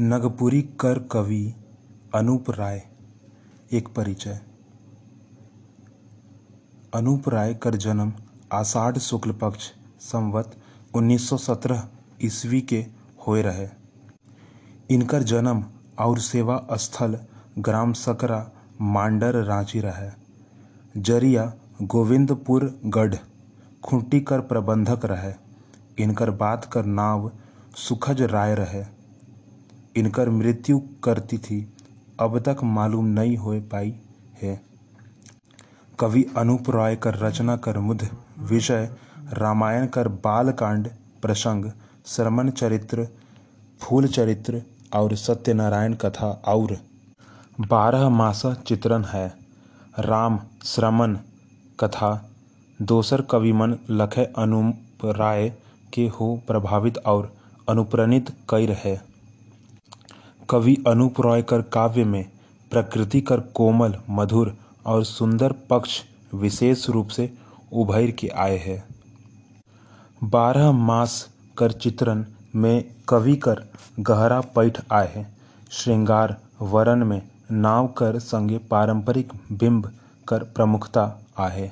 नगपुरी कर कवि अनूप राय। एक परिचय। अनूप राय कर जन्म आषाढ़ शुक्ल पक्ष, संवत 1917 ईस्वी के होए रहे। इनकर जन्म और सेवा स्थल ग्राम सकरा, मांडर रांची रहे। ज़रिया गोविंदपुर गढ़, खूंटी कर प्रबंधक रहे। इनकर बात कर नाव सुखज राय रहे। इनकर मृत्यु कर तिथि अब तक मालूम नहीं हो पाई है। कवि अनूप राय कर रचना कर मुद विषय, रामायण कर बाल कांड प्रसंग, श्रमण चरित्र, फूल चरित्र और सत्यनारायण कथा और बारह मास चित्रण है। राम श्रमण कथा, दोसर कवि मन लखे अनूप राय के हो प्रभावित और अनुप्राणित कर है कवि अनूप राय कर काव्य में, प्रकृति कर कोमल, मधुर और सुंदर पक्ष विशेष रूप से उभर के आए हैं। बारह मास कर चित्रण में कवि कर गहरा पैठ आए हैं। श्रृंगार वरण में नाव कर संगे पारंपरिक बिंब कर प्रमुखता आहे